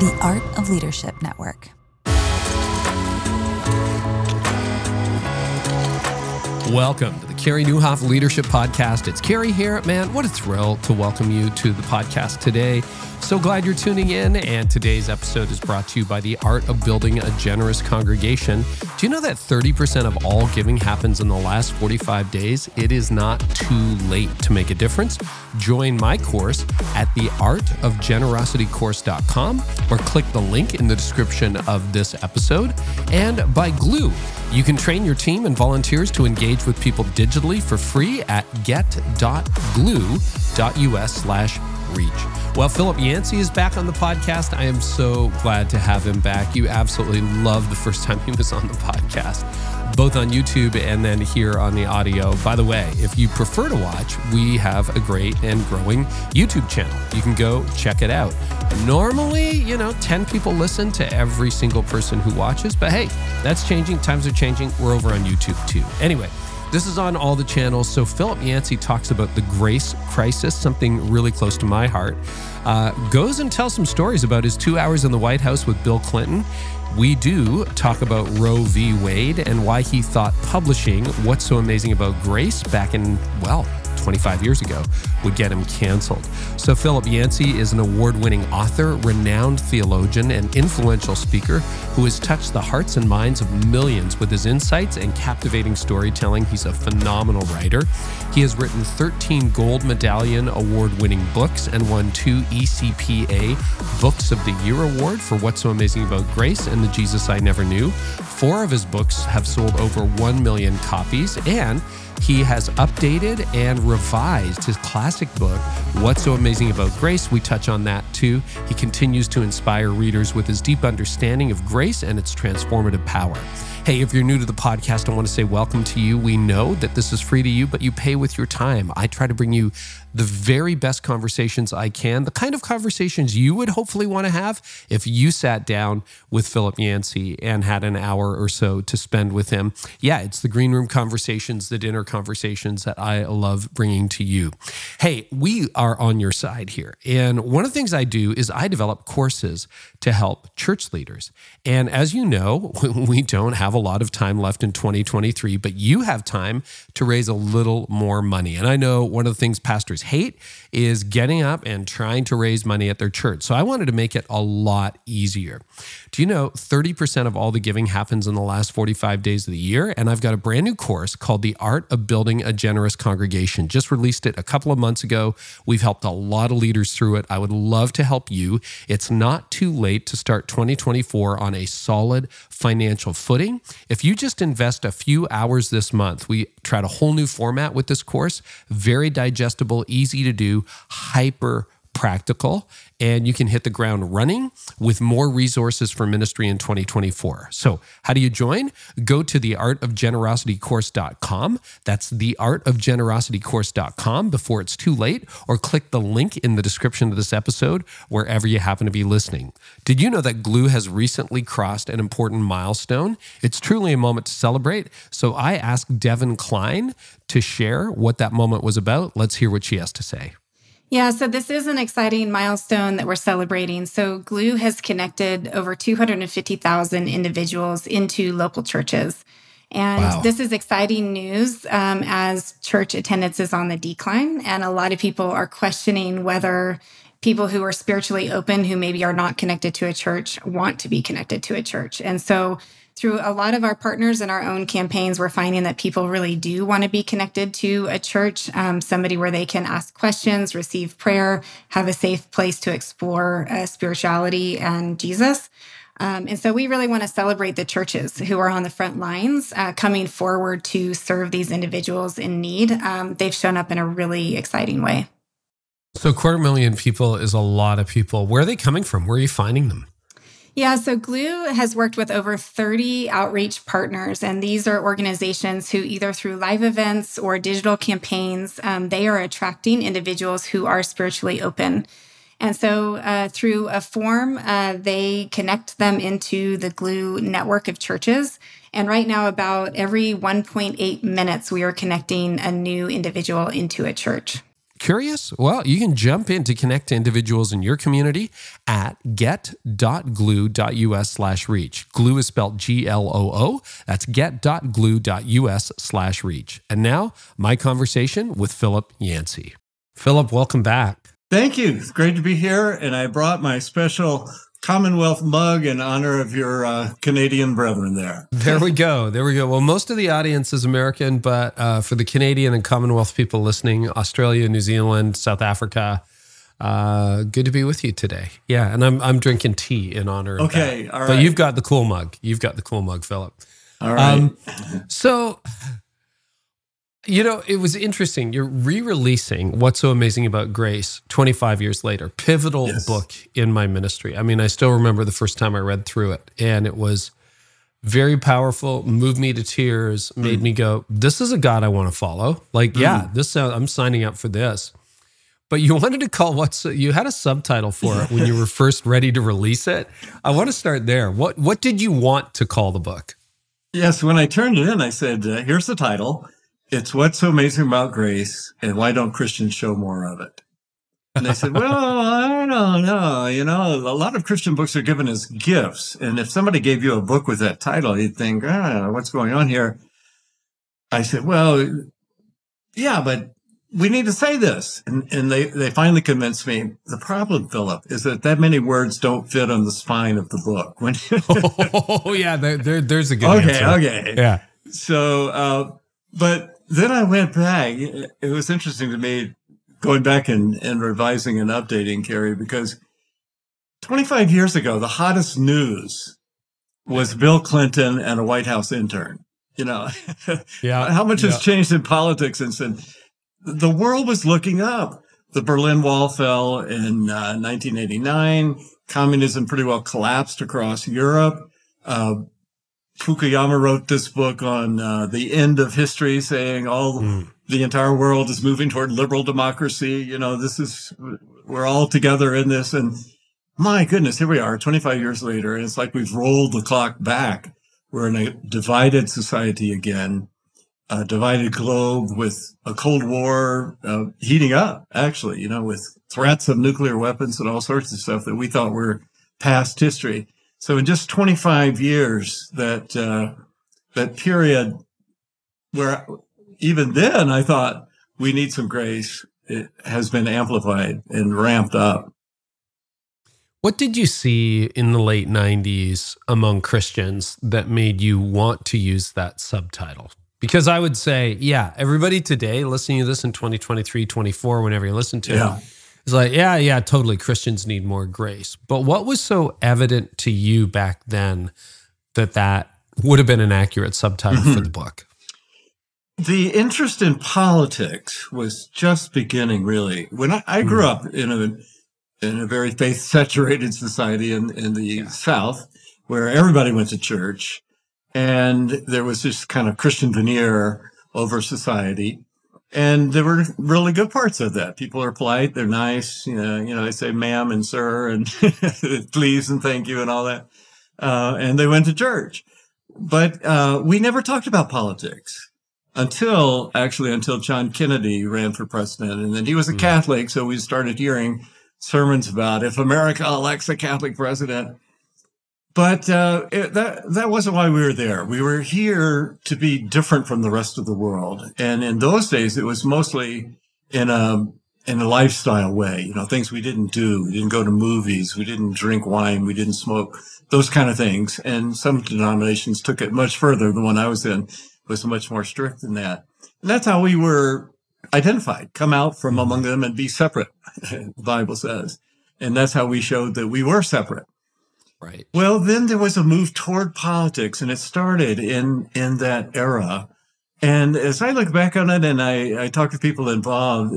The Art of Leadership Network. Welcome to Nieuwhof Leadership Podcast. It's Carey here. Man, what a thrill to welcome you to the podcast today. So glad you're tuning in. And today's episode is brought to you by the Art of Building a Generous Congregation. Do you know that 30% of all giving happens in the last 45 days? It is not too late to make a difference. Join my course at theartofgenerositycourse.com or click the link in the description of this episode. And by Gloo, you can train your team and volunteers to engage with people digitally for free at get.gloo.us slash reach. Well, Philip Yancey is back on the podcast. I am so glad to have him back. You absolutely loved the first time he was on the podcast, both on YouTube and then here on the audio. By the way, if you prefer to watch, we have a great and growing YouTube channel. You can go check it out. Normally, you know, 10 people listen to every single person who watches, but hey, that's changing. Times are changing. We're over on YouTube too. Anyway, this is on all the channels. So Philip Yancey talks about the grace crisis, something really close to my heart. Uh, goes and tells some stories about his two hours in the White House with Bill Clinton. We do talk about Roe v. Wade and why he thought publishing What's So Amazing About Grace back in, well, 25 years ago would get him canceled. So, Philip Yancey is an award winning author, renowned theologian, and influential speaker who has touched the hearts and minds of millions with his insights and captivating storytelling. He's a phenomenal writer. He has written 13 Gold Medallion award winning books and won two ECPA Books of the Year award for What's So Amazing About Grace and The Jesus I Never Knew. Four of his books have sold over 1 million copies, and he has updated and revised his classic book, What's So Amazing About Grace. We touch on that too. He continues to inspire readers with his deep understanding of grace and its transformative power. Hey, if you're new to the podcast, I want to say welcome to you. We know that this is free to you, but you pay with your time. I try to bring you the very best conversations I can, the kind of conversations you would hopefully want to have if you sat down with Philip Yancey and had an hour or so to spend with him. Yeah, it's the green room conversations, the dinner conversations that I love bringing to you. Hey, we are on your side here. And one of the things I do is I develop courses to help church leaders. And as you know, we don't have a lot of time left in 2023, but you have time to raise a little more money. And I know one of the things pastors hate is getting up and trying to raise money at their church. So I wanted to make it a lot easier. Do you know 30% of all the giving happens in the last 45 days of the year? And I've got a brand new course called The Art of Building a Generous Congregation. Just released it a couple of months ago. We've helped a lot of leaders through it. I would love to help you. It's not too late to start 2024 on a solid financial footing. If you just invest a few hours this month, we tried a whole new format with this course, very digestible, easy to do, hyper practical and you can hit the ground running with more resources for ministry in 2024. So, how do you join? Go to theartofgenerositycourse.com. That's theartofgenerositycourse.com before it's too late, or click the link in the description of this episode wherever you happen to be listening. Did you know that Gloo has recently crossed an important milestone? It's truly a moment to celebrate. So, I asked Devin Klein to share what that moment was about. Let's hear what she has to say. Yeah, so this is an exciting milestone that we're celebrating. So, Gloo has connected over 250,000 individuals into local churches. And wow. this is exciting news um, as church attendance is on the decline. And a lot of people are questioning whether people who are spiritually open, who maybe are not connected to a church, want to be connected to a church. And so, through a lot of our partners and our own campaigns, we're finding that people really do want to be connected to a church, um, somebody where they can ask questions, receive prayer, have a safe place to explore uh, spirituality and Jesus. Um, and so we really want to celebrate the churches who are on the front lines uh, coming forward to serve these individuals in need. Um, they've shown up in a really exciting way. So, quarter million people is a lot of people. Where are they coming from? Where are you finding them? Yeah, so Gloo has worked with over 30 outreach partners, and these are organizations who, either through live events or digital campaigns, um, they are attracting individuals who are spiritually open. And so, uh, through a form, uh, they connect them into the Gloo network of churches. And right now, about every 1.8 minutes, we are connecting a new individual into a church. Curious? Well, you can jump in to connect to individuals in your community at get.gloo.us slash reach. Gloo is spelled G L O O. That's get.gloo.us slash reach. And now, my conversation with Philip Yancey. Philip, welcome back. Thank you. It's great to be here. And I brought my special Commonwealth mug in honor of your uh, Canadian brethren there. there we go. There we go. Well, most of the audience is American, but uh, for the Canadian and Commonwealth people listening, Australia, New Zealand, South Africa, uh, good to be with you today. Yeah, and I'm I'm drinking tea in honor of okay, that. But you've got the cool mug. You've got the cool mug, Philip. All right. Um, so you know, it was interesting. You're re-releasing What's So Amazing About Grace 25 years later. Pivotal yes. book in my ministry. I mean, I still remember the first time I read through it and it was very powerful, moved me to tears, made mm. me go, this is a God I want to follow. Like, mm. yeah, this uh, I'm signing up for this. But you wanted to call what's you had a subtitle for it when you were first ready to release it. I want to start there. What what did you want to call the book? Yes, when I turned it in, I said, uh, "Here's the title." It's what's so amazing about grace and why don't Christians show more of it? And they said, well, I don't know. You know, a lot of Christian books are given as gifts. And if somebody gave you a book with that title, you'd think, ah, what's going on here? I said, well, yeah, but we need to say this. And, and they, they finally convinced me. The problem, Philip, is that that many words don't fit on the spine of the book. When oh, yeah, there, there, there's a good Okay, answer. okay. Yeah. So, uh, but then I went back. It was interesting to me going back and, and revising and updating Carey because 25 years ago, the hottest news was Bill Clinton and a White House intern. You know, yeah, how much has changed in politics since then? The world was looking up. The Berlin Wall fell in uh, 1989. Communism pretty well collapsed across Europe. Uh, Fukuyama wrote this book on uh, the end of history, saying all mm. the entire world is moving toward liberal democracy. You know, this is we're all together in this, and my goodness, here we are, 25 years later, and it's like we've rolled the clock back. We're in a divided society again, a divided globe with a Cold War uh, heating up. Actually, you know, with threats of nuclear weapons and all sorts of stuff that we thought were past history. So in just 25 years, that uh, that period where even then I thought we need some grace, it has been amplified and ramped up. What did you see in the late 90s among Christians that made you want to use that subtitle? Because I would say, yeah, everybody today listening to this in 2023, 24, whenever you listen to yeah. it, it's like, yeah, yeah, totally. Christians need more grace. But what was so evident to you back then that that would have been an accurate subtitle mm-hmm. for the book? The interest in politics was just beginning, really. When I, I grew mm. up in a in a very faith saturated society in, in the yeah. South, where everybody went to church, and there was this kind of Christian veneer over society. And there were really good parts of that. People are polite. They're nice. You know, you know, they say ma'am and sir and please and thank you and all that. Uh, and they went to church. But, uh, we never talked about politics until actually until John Kennedy ran for president. And then he was a mm. Catholic. So we started hearing sermons about if America elects a Catholic president, but uh, it, that that wasn't why we were there. We were here to be different from the rest of the world, and in those days, it was mostly in a in a lifestyle way. You know, things we didn't do. We didn't go to movies. We didn't drink wine. We didn't smoke. Those kind of things. And some denominations took it much further. The one I was in was much more strict than that. And that's how we were identified. Come out from among them and be separate. the Bible says, and that's how we showed that we were separate. Right. Well, then there was a move toward politics, and it started in in that era. And as I look back on it, and I, I talk to people involved,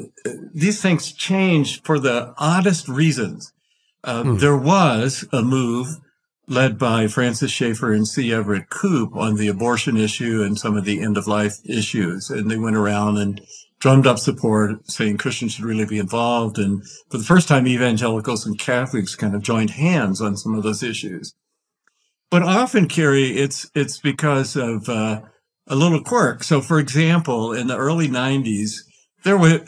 these things changed for the oddest reasons. Uh, hmm. There was a move led by Francis Schaeffer and C. Everett Koop on the abortion issue and some of the end of life issues. And they went around and drummed up support saying Christians should really be involved. And for the first time, evangelicals and Catholics kind of joined hands on some of those issues. But often, Carey, it's, it's because of, uh, a little quirk. So, for example, in the early 90s, there was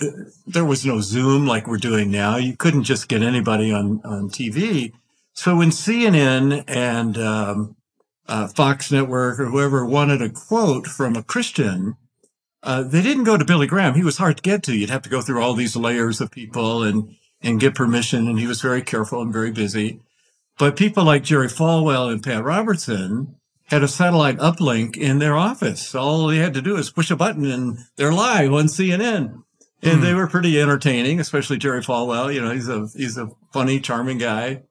there was no Zoom like we're doing now. You couldn't just get anybody on on TV. So when CNN and um, uh, Fox Network or whoever wanted a quote from a Christian, uh, they didn't go to Billy Graham. He was hard to get to. You'd have to go through all these layers of people and and get permission. And he was very careful and very busy. But people like Jerry Falwell and Pat Robertson had a satellite uplink in their office. All they had to do is push a button and they're live on CNN. And mm. they were pretty entertaining, especially Jerry Falwell. You know, he's a he's a funny, charming guy.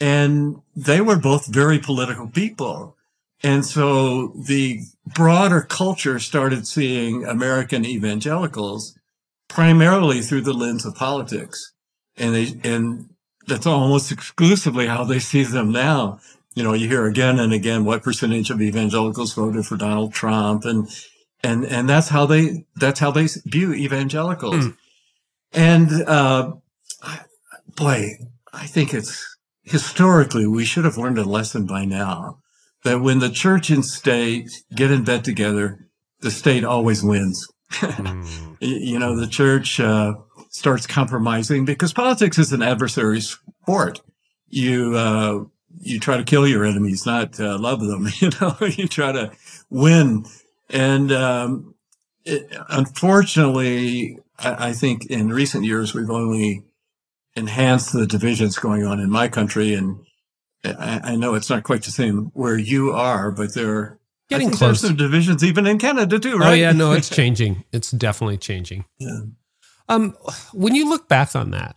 And they were both very political people. And so the broader culture started seeing American evangelicals primarily through the lens of politics. And they, and that's almost exclusively how they see them now. You know, you hear again and again what percentage of evangelicals voted for Donald Trump and, and, and that's how they, that's how they view evangelicals. Mm. And, uh, boy, I think it's historically, we should have learned a lesson by now that when the church and state get in bed together, the state always wins. mm. You know, the church uh, starts compromising because politics is an adversary sport. You uh, you try to kill your enemies, not uh, love them. You know, you try to win, and um, it, unfortunately, I, I think in recent years we've only enhanced the divisions going on in my country and I, I, know it's not quite the same where you are, but there are getting close. There's some divisions even in Canada too, right? Oh yeah, no, it's changing. It's definitely changing. Yeah. Um, when you look back on that,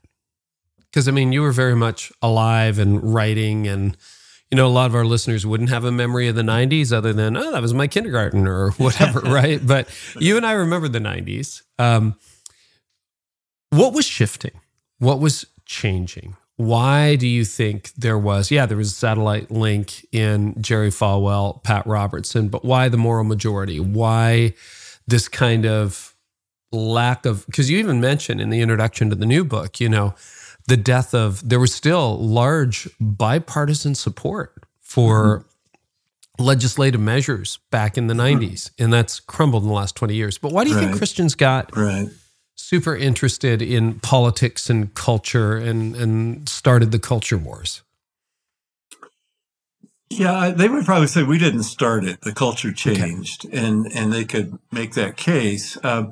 because I mean, you were very much alive and writing, and you know, a lot of our listeners wouldn't have a memory of the '90s other than oh, that was my kindergarten or whatever, right? But you and I remember the '90s. Um, what was shifting? What was changing? Why do you think there was, yeah, there was a satellite link in Jerry Falwell, Pat Robertson, but why the moral majority? Why this kind of lack of, because you even mentioned in the introduction to the new book, you know, the death of, there was still large bipartisan support for mm-hmm. legislative measures back in the 90s, and that's crumbled in the last 20 years. But why do you right. think Christians got right super interested in politics and culture and, and started the culture wars. Yeah, they would probably say we didn't start it. The culture changed, okay. and and they could make that case. Uh,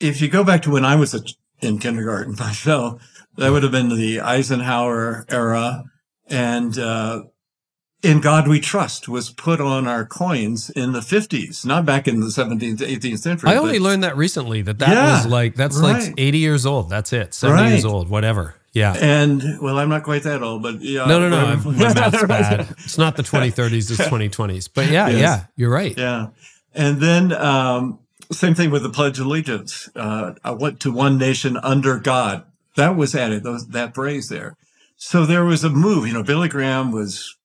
if you go back to when I was a, in kindergarten myself, that would have been the Eisenhower era, and uh, in God We Trust was put on our coins in the 50s, not back in the 17th, 18th century. I only learned that recently that that yeah, was like, that's right. like 80 years old. That's it. 70 right. years old, whatever. Yeah. And well, I'm not quite that old, but yeah. No, no, no. my math's bad. It's not the 2030s, it's 2020s. But yeah, yes. yeah, you're right. Yeah. And then, um, same thing with the Pledge of Allegiance. Uh, I went to one nation under God. That was added, those, that phrase there. So there was a move. You know, Billy Graham was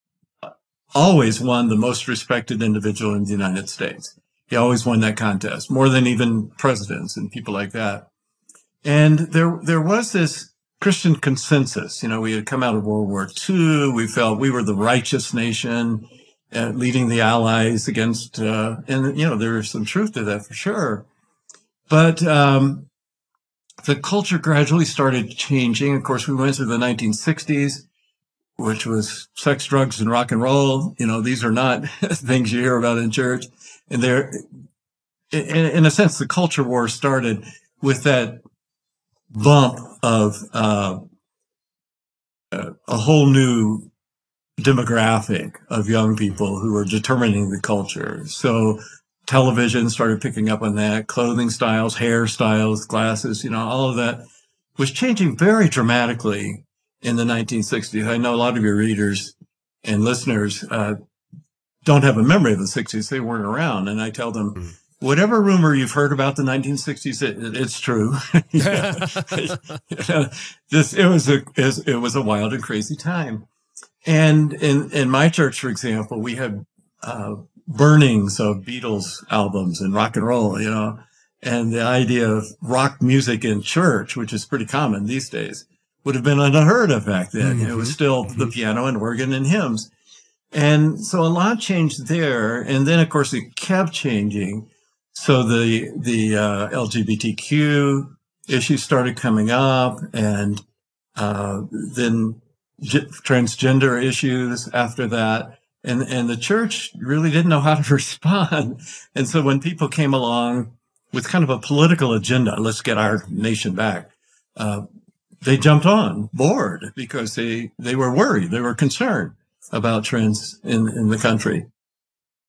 always won the most respected individual in the United States. He always won that contest more than even presidents and people like that. And there, there was this Christian consensus. You know, we had come out of World War II. We felt we were the righteous nation, uh, leading the Allies against, uh, and you know, there is some truth to that for sure. But, um, the culture gradually started changing. Of course, we went through the 1960s which was sex, drugs, and rock and roll. You know, these are not things you hear about in church. And they're, in, in, a sense, the culture war started with that bump of uh, a whole new demographic of young people who were determining the culture. So television started picking up on that, clothing styles, hairstyles, glasses, you know, all of that was changing very dramatically in the 1960s. I know a lot of your readers and listeners uh, don't have a memory of the 60s. They weren't around. And I tell them, mm. whatever rumor you've heard about the 1960s, it, it's true. this, it was a, it was a wild and crazy time. And in, in my church, for example, we had, uh, burnings of Beatles albums and rock and roll, you know, and the idea of rock music in church, which is pretty common these days would have been unheard of back then. Mm-hmm. It was still mm-hmm. the piano and organ and hymns. And so a lot changed there. And then, of course, it kept changing so the the uh, LGBTQ issues started coming up, and uh, then g- transgender issues after that, and and the church really didn't know how to respond. And so when people came along with kind of a political agenda, let's get our nation back. Uh, they jumped on board because they, they were worried. They were concerned about trends in, in the country.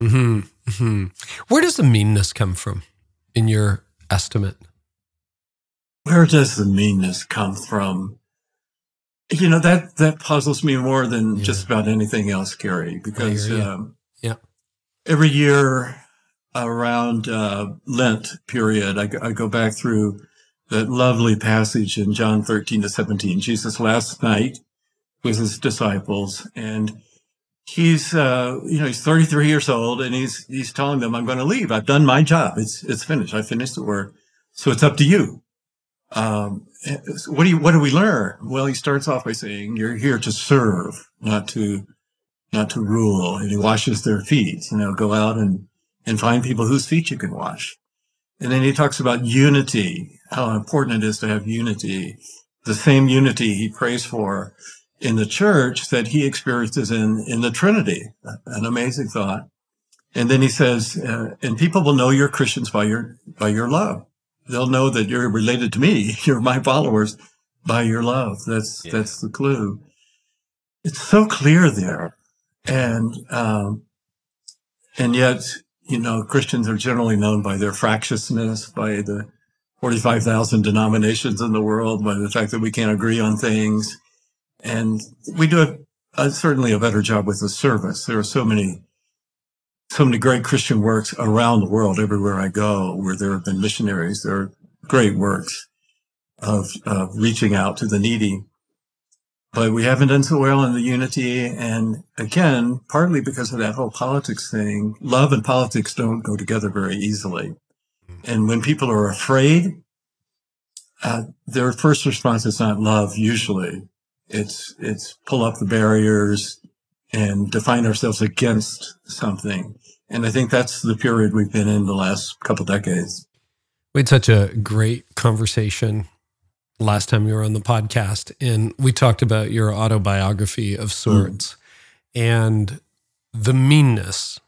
Mm-hmm. Mm-hmm. Where does the meanness come from in your estimate? Where does the meanness come from? You know, that, that puzzles me more than yeah. just about anything else, Carey, because, um, yeah. every year around, uh, Lent period, I, I go back through that lovely passage in John 13 to 17. Jesus last night with his disciples and he's, uh, you know, he's 33 years old and he's, he's telling them, I'm going to leave. I've done my job. It's, it's finished. I finished the work. So it's up to you. Um, what do you, what do we learn? Well, he starts off by saying, you're here to serve, not to, not to rule. And he washes their feet, you know, go out and, and find people whose feet you can wash. And then he talks about unity, how important it is to have unity, the same unity he prays for in the church that he experiences in, in the Trinity. An amazing thought. And then he says, uh, and people will know you're Christians by your, by your love. They'll know that you're related to me. You're my followers by your love. That's, yeah. that's the clue. It's so clear there. And, um, and yet you know, Christians are generally known by their fractiousness, by the 45,000 denominations in the world, by the fact that we can't agree on things. And we do a, a, certainly a better job with the service. There are so many, so many great Christian works around the world, everywhere I go, where there have been missionaries. There are great works of, of reaching out to the needy but we haven't done so well in the unity. And again, partly because of that whole politics thing, love and politics don't go together very easily. And when people are afraid, uh, their first response is not love. Usually it's, it's pull up the barriers and define ourselves against something. And I think that's the period we've been in the last couple decades. We had such a great conversation last time you were on the podcast, and we talked about your autobiography of sorts mm. and the meanness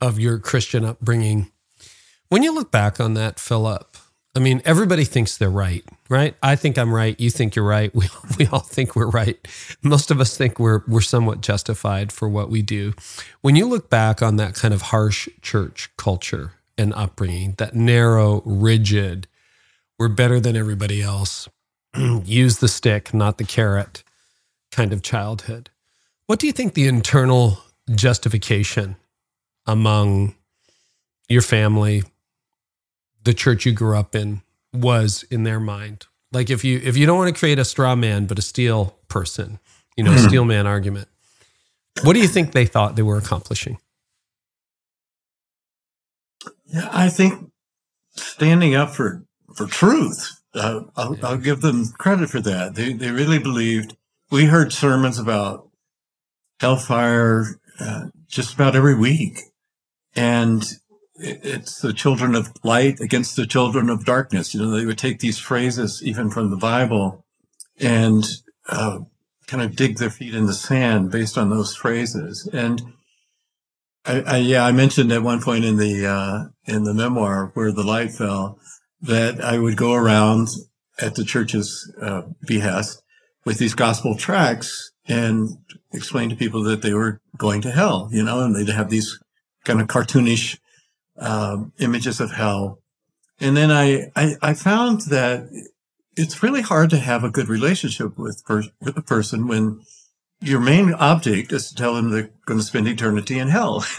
of your Christian upbringing. When you look back on that, Philip, I mean, everybody thinks they're right, right? I think I'm right. You think you're right. We, we all think we're right. Most of us think we're, we're somewhat justified for what we do. When you look back on that kind of harsh church culture and upbringing, that narrow, rigid, we're better than everybody else, use the stick, not the carrot kind of childhood. What do you think the internal justification among your family, the church you grew up in, was in their mind? Like if you if you don't want to create a straw man but a steel person, you know, hmm. steel man argument. What do you think they thought they were accomplishing? Yeah, I think standing up for for truth uh, I'll, I'll, give them credit for that. They they really believed. We heard sermons about hellfire uh, just about every week, and it's the children of light against the children of darkness. You know, they would take these phrases even from the Bible and uh, kind of dig their feet in the sand based on those phrases. And I, I, yeah, I mentioned at one point in the uh, in the memoir where the light fell that I would go around at the church's uh, behest with these gospel tracts and explain to people that they were going to hell, you know, and they'd have these kind of cartoonish um, images of hell. And then I, I, I, found that it's really hard to have a good relationship with, per- with a person when your main object is to tell them they're going to spend eternity in hell.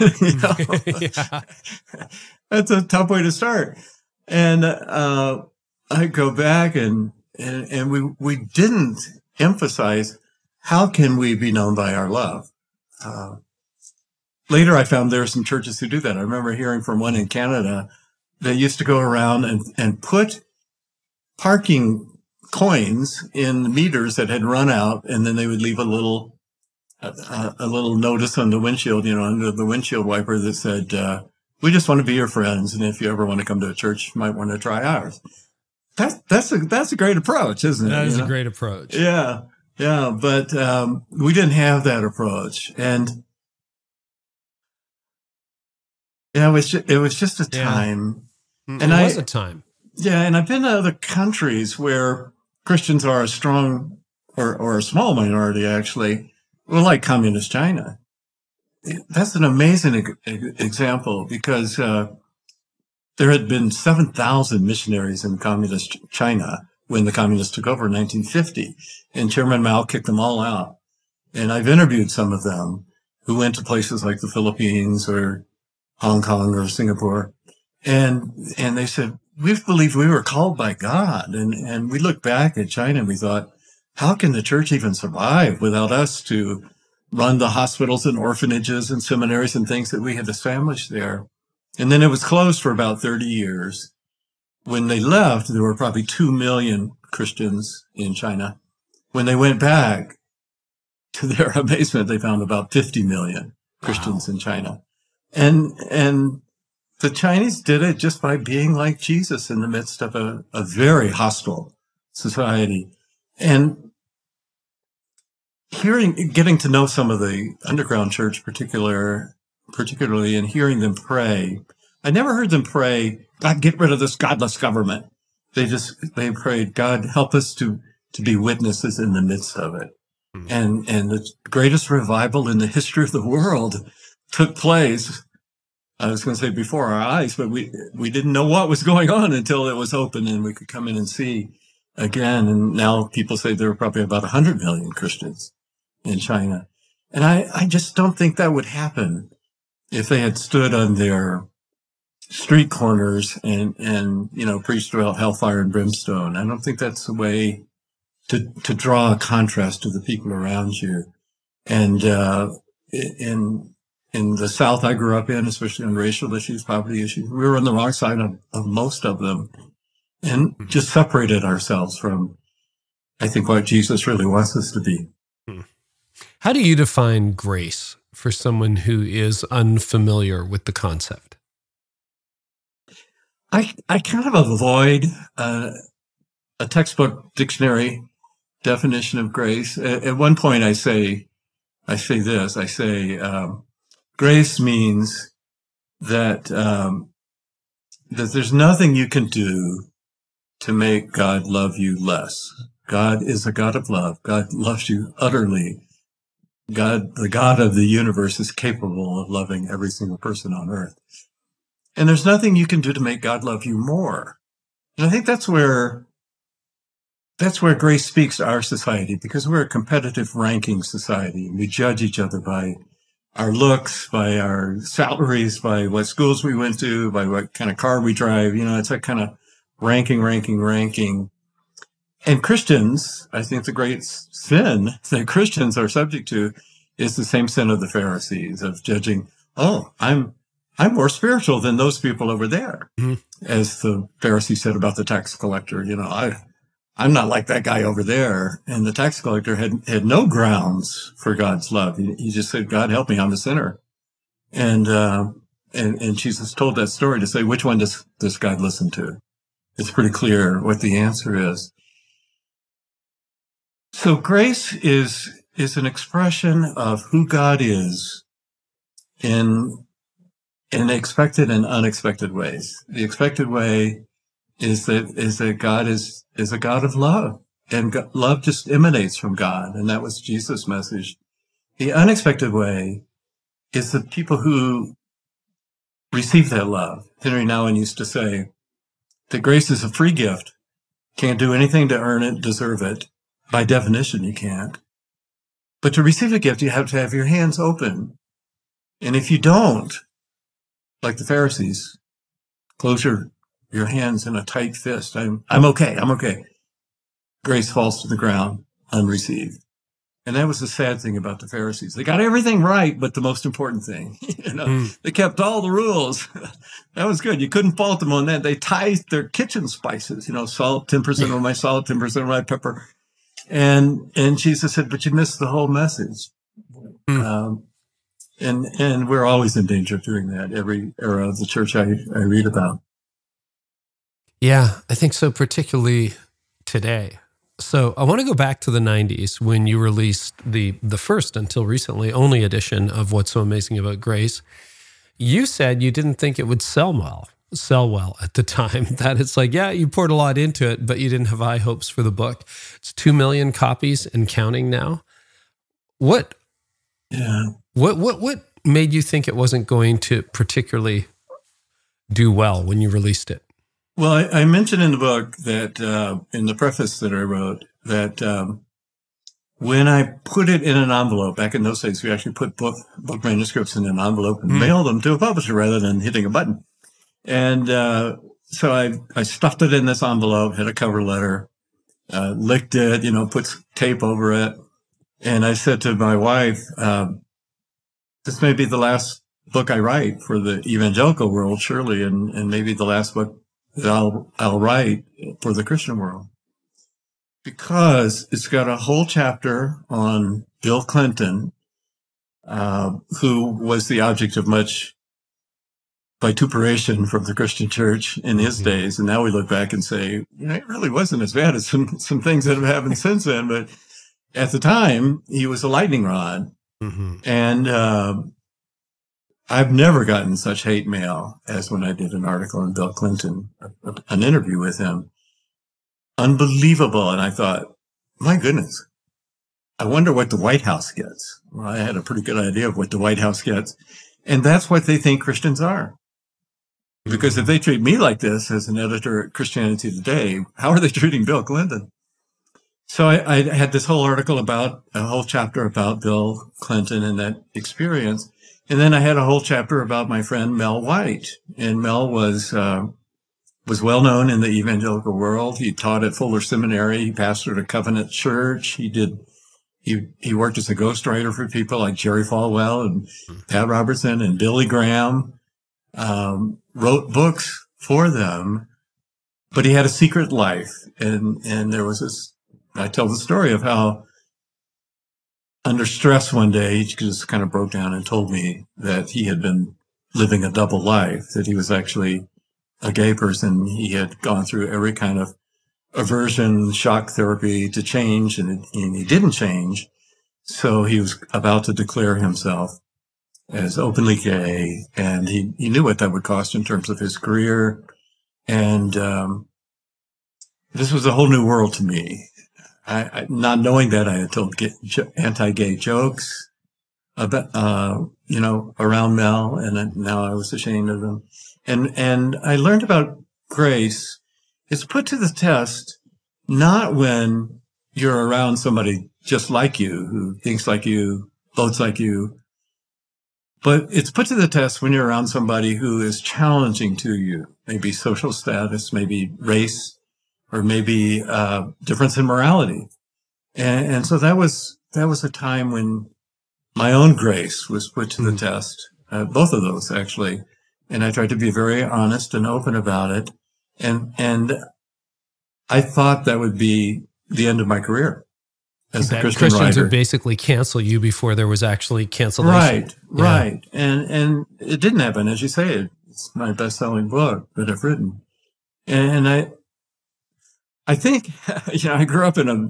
That's a tough way to start. And uh, I go back and, and and we we didn't emphasize how can we be known by our love. Uh, later, I found there are some churches who do that. I remember hearing from one in Canada that used to go around and and put parking coins in meters that had run out, and then they would leave a little a, a little notice on the windshield, you know, under the windshield wiper that said. Uh, We just want to be your friends. And if you ever want to come to a church, you might want to try ours. That's, that's a, that's a great approach, isn't it? That is you a great approach. Yeah. Yeah. But, um, we didn't have that approach. And, yeah, it was, just, it was just a time. Yeah. Mm, and it was a time. Yeah. And I've been to other countries where Christians are a strong or, or a small minority, actually, well, like communist China. That's an amazing example because uh, there had been 7,000 missionaries in communist China when the communists took over in 1950, and Chairman Mao kicked them all out. And I've interviewed some of them who went to places like the Philippines or Hong Kong or Singapore. And, and they said, we believed we were called by God. And, and we looked back at China and we thought, how can the church even survive without us to run the hospitals and orphanages and seminaries and things that we had established there? And then it was closed for about 30 years. When they left, there were probably 2 million Christians in China. When they went back, to their amazement, they found about 50 million Christians wow. in China. And, and the Chinese did it just by being like Jesus in the midst of a, a very hostile society. And hearing, getting to know some of the underground church, particular, particularly, and hearing them pray, I never heard them pray, God, get rid of this godless government. They just, they prayed, God, help us to, to be witnesses in the midst of it. Mm-hmm. And, and the greatest revival in the history of the world took place. I was going to say before our eyes, but we, we didn't know what was going on until it was open and we could come in and see again. And now people say there are probably about 100 million Christians in China. And I, I just don't think that would happen if they had stood on their street corners and, and, you know, preached about hellfire and brimstone. I don't think that's the way to, to draw a contrast to the people around you. And, uh, in, in the South I grew up in, especially on racial issues, poverty issues, we were on the wrong side of, of most of them and just separated ourselves from, I think, what Jesus really wants us to be. How do you define grace for someone who is unfamiliar with the concept? I, I kind of avoid uh, a textbook dictionary definition of grace. At, at, one point, I say, I say this. I say, um, grace means that um, that there's nothing you can do to make God love you less. God is a God of love. God loves you utterly. God, the God of the universe is capable of loving every single person on earth. And there's nothing you can do to make God love you more. And I think that's where, that's where grace speaks to our society because we're a competitive ranking society. and We judge each other by our looks, by our salaries, by what schools we went to, by what kind of car we drive. You know, it's that kind of ranking, ranking, ranking. And Christians, I think the great sin that Christians are subject to is the same sin of the Pharisees of judging, oh, I'm, I'm more spiritual than those people over there. Mm-hmm. As the Pharisee said about the tax collector, you know, I, I'm not like that guy over there. And the tax collector had, had no grounds for God's love. He, he just said, God help me, I'm a sinner. And, uh, and, and Jesus told that story to say, which one does, this God listen to? It's pretty clear what the answer is. So grace is, is an expression of who God is in, in expected and unexpected ways. The expected way is that, is that God is, is a God of love and God, love just emanates from God. And that was Jesus' message. The unexpected way is the people who receive that love. Henri Nouwen used to say that grace is a free gift. Can't do anything to earn it, deserve it. By definition, you can't. But to receive a gift, you have to have your hands open. And if you don't, like the Pharisees, close your, your hands in a tight fist. I'm, I'm okay. I'm okay. Grace falls to the ground unreceived. And that was the sad thing about the Pharisees. They got everything right, but the most important thing, you know, mm. they kept all the rules. that was good. You couldn't fault them on that. They tithed their kitchen spices, you know, salt, 10% of my salt, 10% of my pepper. And, and Jesus said, but you missed the whole message. Mm. Um, And, and we're always in danger of doing that every era of the church I, I read about. Yeah, I think so, particularly today. So I want to go back to the 90s when you released the the first until recently only edition of What's So Amazing About Grace. You said you didn't think it would sell well, sell well at the time. That it's like, yeah, you poured a lot into it, but you didn't have high hopes for the book. It's 2 million copies and counting now. What Yeah. What what what made you think it wasn't going to particularly do well when you released it? Well, I, I mentioned in the book that uh, in the preface that I wrote that um, when I put it in an envelope back in those days, we actually put book book manuscripts in an envelope and mm. mailed them to a publisher rather than hitting a button. And uh, so I I stuffed it in this envelope, had a cover letter, uh, licked it, you know, put tape over it, and I said to my wife, um, "This may be the last book I write for the evangelical world, surely, and and maybe the last book that I'll, I'll write for the Christian world. Because it's got a whole chapter on Bill Clinton, uh, who was the object of much vituperation from the Christian church in his mm-hmm. days. And now we look back and say, you know, it really wasn't as bad as some, some things that have happened since then. But at the time, he was a lightning rod. Mm-hmm. And, uh, I've never gotten such hate mail as when I did an article on Bill Clinton, an interview with him. Unbelievable. And I thought, my goodness, I wonder what the White House gets. Well, I had a pretty good idea of what the White House gets. And that's what they think Christians are. Because if they treat me like this as an editor at Christianity Today, how are they treating Bill Clinton? So I, I had this whole article about a whole chapter about Bill Clinton and that experience. And then I had a whole chapter about my friend Mel White, and Mel was uh, was well known in the evangelical world. He taught at Fuller Seminary. He pastored a Covenant Church. He did. He he worked as a ghostwriter for people like Jerry Falwell and Pat Robertson and Billy Graham. Um, wrote books for them, but he had a secret life, and and there was this. I tell the story of how under stress one day, he just kind of broke down and told me that he had been living a double life, that he was actually a gay person. He had gone through every kind of aversion, shock therapy to change, and, and he didn't change. So he was about to declare himself as openly gay, and he, he knew what that would cost in terms of his career. And um, this was a whole new world to me. I, I, not knowing that, I had told anti-gay jokes about, uh, you know, around Mel, and now I was ashamed of them. And and I learned about grace. It's put to the test not when you're around somebody just like you, who thinks like you, votes like you, but it's put to the test when you're around somebody who is challenging to you, maybe social status, maybe race, or maybe uh, difference in morality. And, and, so that was that was a time when my own grace was put to the mm. test. Uh, both of those actually, and I tried to be very honest and open about it. And and I thought that would be the end of my career as a Christian Christians writer. would basically cancel you before there was actually cancellation. Right, yeah. right, and and it didn't happen, as you say. It's my best-selling book that I've written, and I I think, you know, I grew up in a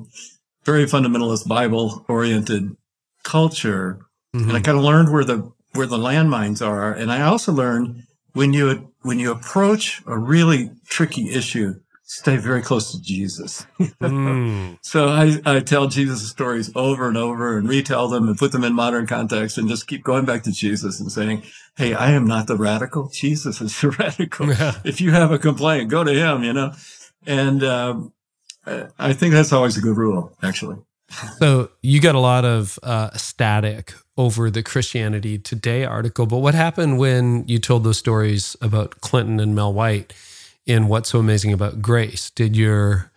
very fundamentalist Bible oriented culture. Mm-hmm. And I kind of learned where the, where the landmines are. And I also learned when you, when you approach a really tricky issue, stay very close to Jesus. mm. So I, I tell Jesus stories over and over and retell them and put them in modern context and just keep going back to Jesus and saying, Hey, I am not the radical. Jesus is the radical. if you have a complaint, go to him, you know? And um, I think that's always a good rule, actually. so you got a lot of uh, static over the Christianity Today article, but what happened when you told those stories about Clinton and Mel White in What's So Amazing About Grace? Did your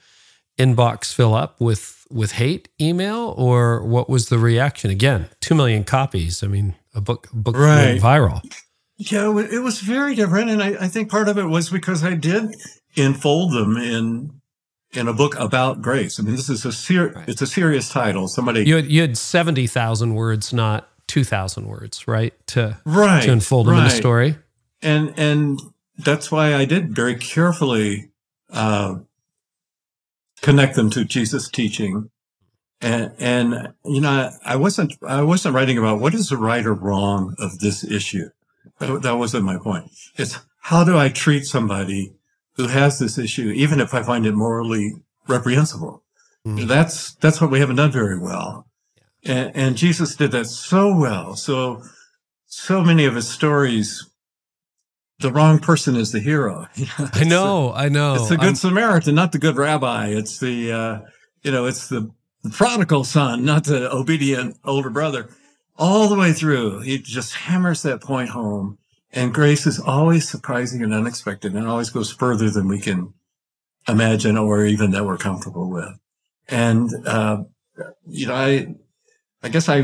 inbox fill up with with hate email, or what was the reaction? Again, two million copies. I mean, a book a book right. went viral. Yeah, it was very different, and I, I think part of it was because I did enfold them in in a book about grace. I mean, this is a ser- right. it's a serious title. Somebody you had, you had seventy thousand words, not 2,000 words, right? To, right, to unfold right. them in a story. And, and that's why I did very carefully uh, connect them to Jesus' teaching. And, and, you know, I wasn't, I wasn't writing about what is the right or wrong of this issue. That, that wasn't my point. It's how do I treat somebody who has this issue, even if I find it morally reprehensible? Mm. That's, that's what we haven't done very well. And, and Jesus did that so well. So, so many of his stories the wrong person is the hero. I know, the, I know. It's the good I'm, Samaritan, not the good rabbi. It's the, uh, you know, it's the prodigal son, not the obedient older brother. All the way through, he just hammers that point home. And grace is always surprising and unexpected and always goes further than we can imagine or even that we're comfortable with. And, uh, you know, I, I guess I,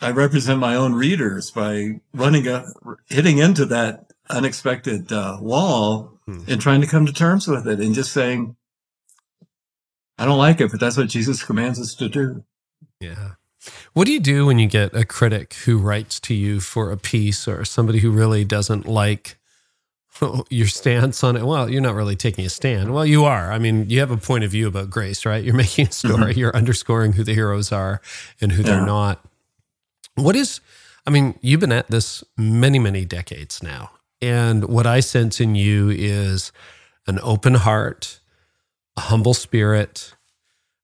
I represent my own readers by running a, hitting into that unexpected uh, wall hmm. and trying to come to terms with it and just saying, I don't like it, but that's what Jesus commands us to do. Yeah. What do you do when you get a critic who writes to you for a piece or somebody who really doesn't like your stance on it? Well, you're not really taking a stand. Well, you are. I mean, you have a point of view about grace, right? You're making a story, mm-hmm. you're underscoring who the heroes are and who they're not. What is, I mean, you've been at this many, many decades now. And what I sense in you is an open heart, a humble spirit,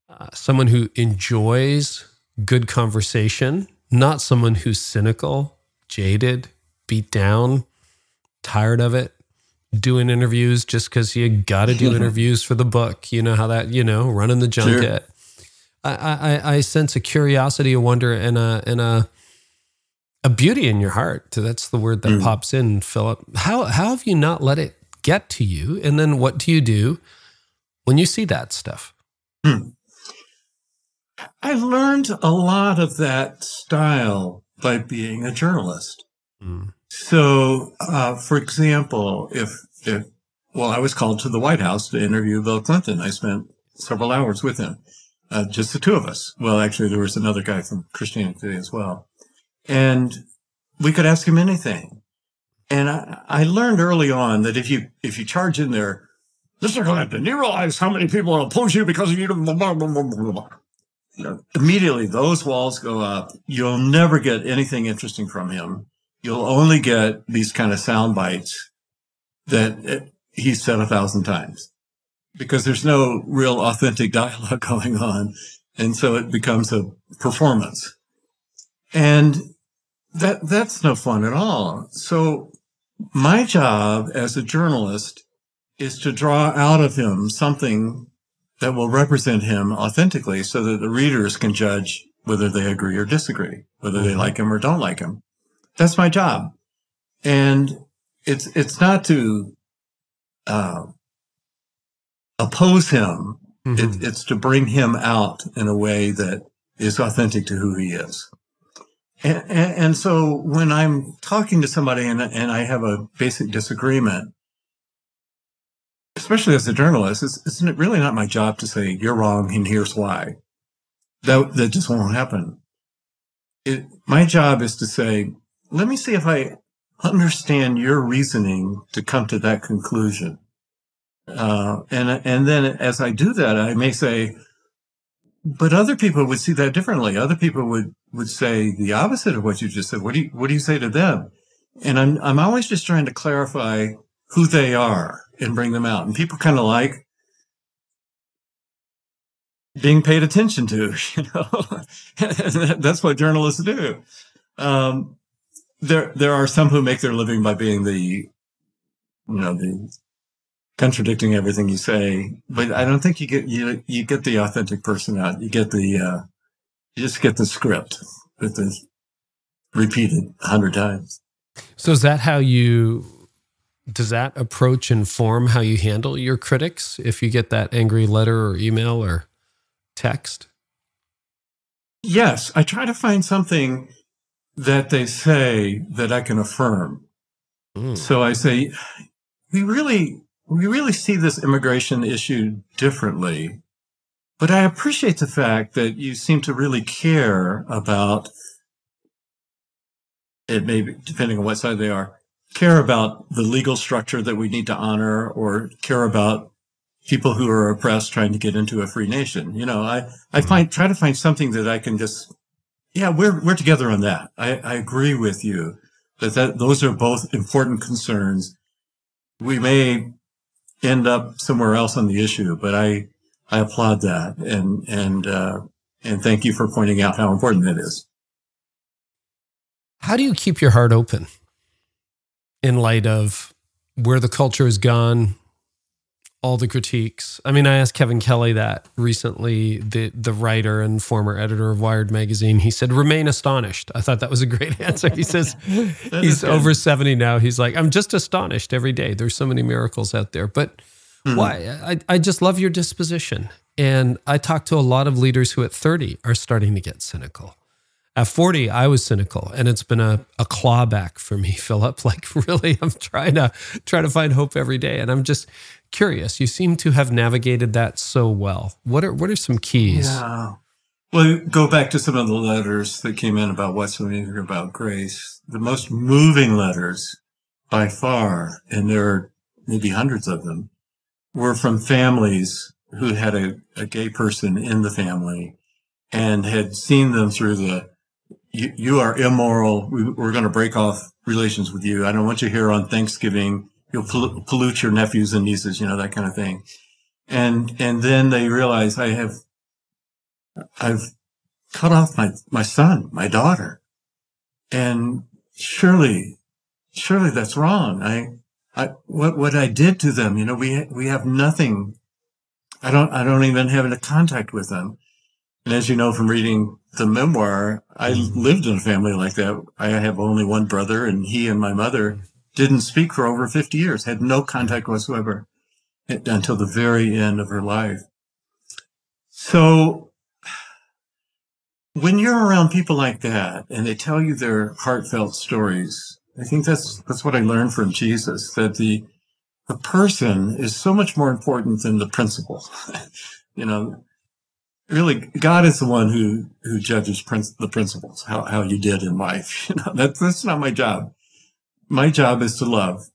uh, someone who enjoys good conversation, not someone who's cynical, jaded, beat down, tired of it, doing interviews just because you got to do interviews for the book. You know how that, you know, running the junket. Sure. I, I, I sense a curiosity, a wonder, and a, and a, a beauty in your heart. That's the word that mm. pops in, Philip. How how have you not let it get to you? And then what do you do when you see that stuff? Hmm. I learned a lot of that style by being a journalist. Mm. So, uh, for example, if if well, I was called to the White House to interview Bill Clinton. I spent several hours with him, uh, just the two of us. Well, actually, there was another guy from Christianity Today as well and we could ask him anything. And I, I learned early on that if you if you charge in there, Mr. Clinton, you realize how many people oppose you because of you? Immediately those walls go up. You'll never get anything interesting from him. You'll only get these kind of sound bites that eh, he's said a thousand times because there's no real authentic dialogue going on. And so it becomes a performance. And that that's no fun at all. So my job as a journalist is to draw out of him something that will represent him authentically so that the readers can judge whether they agree or disagree, whether they mm-hmm. like him or don't like him. That's my job. And it's, it's not to, uh, oppose him. Mm-hmm. It, it's to bring him out in a way that is authentic to who he is. And, and, so when I'm talking to somebody and, and I have a basic disagreement, especially as a journalist, isn't it really not my job to say, you're wrong and here's why? That, that just won't happen. It, my job is to say, let me see if I understand your reasoning to come to that conclusion. Uh, and, and then as I do that, I may say, but other people would see that differently. Other people would, would say the opposite of what you just said. What do you, what do you say to them? And I'm, I'm always just trying to clarify who they are and bring them out. And people kind of like being paid attention to, you know, that's what journalists do. Um, there, there are some who make their living by being the, you know, the contradicting everything you say. But I don't think you get you you get the authentic person out. You get the uh, you just get the script that is repeated a hundred times. So is that how you? Does that approach inform how you handle your critics if you get that angry letter or email or text? Yes, I try to find something that they say that I can affirm. Mm. So I say, we really we really see this immigration issue differently. But I appreciate the fact that you seem to really care about it may be, depending on what side they are, care about the legal structure that we need to honor or care about people who are oppressed trying to get into a free nation. You know, I, I mm-hmm. find, try to find something that I can just, yeah, we're, we're together on that. I, I agree with you that, that those are both important concerns. We may end up somewhere else on the issue, but I, I applaud that and, and, uh, and thank you for pointing out how important that is. How do you keep your heart open in light of where the culture has gone, all the critiques. I mean, I asked Kevin Kelly that recently, the the writer and former editor of Wired magazine. He said, "Remain astonished." I thought that was a great answer. He says he's over seventy now. He's like, "I'm just astonished every day. There's so many miracles out there." But mm-hmm. why? I I just love your disposition, and I talk to a lot of leaders who at thirty are starting to get cynical. At 40, I was cynical and it's been a, a clawback for me, Philip. Like really, I'm trying to try to find hope every day. And I'm just curious. You seem to have navigated that so well. What are what are some keys? Yeah. Well, go back to some of the letters that came in about what's amazing about grace. The most moving letters by far, and there are maybe hundreds of them, were from families who had a, a gay person in the family and had seen them through the you, you are immoral. We, are going to break off relations with you. I don't want you here on Thanksgiving. You'll pollute your nephews and nieces, you know, that kind of thing. And, and then they realize I have, I've cut off my, my son, my daughter. And surely, surely that's wrong. I, I, what, what I did to them, you know, we, we have nothing. I don't, I don't even have any contact with them. And as you know from reading the memoir, I mm-hmm. lived in a family like that. I have only one brother and he and my mother mm-hmm. Didn't speak for over 50 years, had no contact whatsoever until the very end of her life. So when you're around people like that and they tell you their heartfelt stories, I think that's, that's what I learned from Jesus, that the, the person is so much more important than the principle. you know, really God is the one who who judges prin- the principles, how how you did in life. You know, that's that's not my job. My job is to love.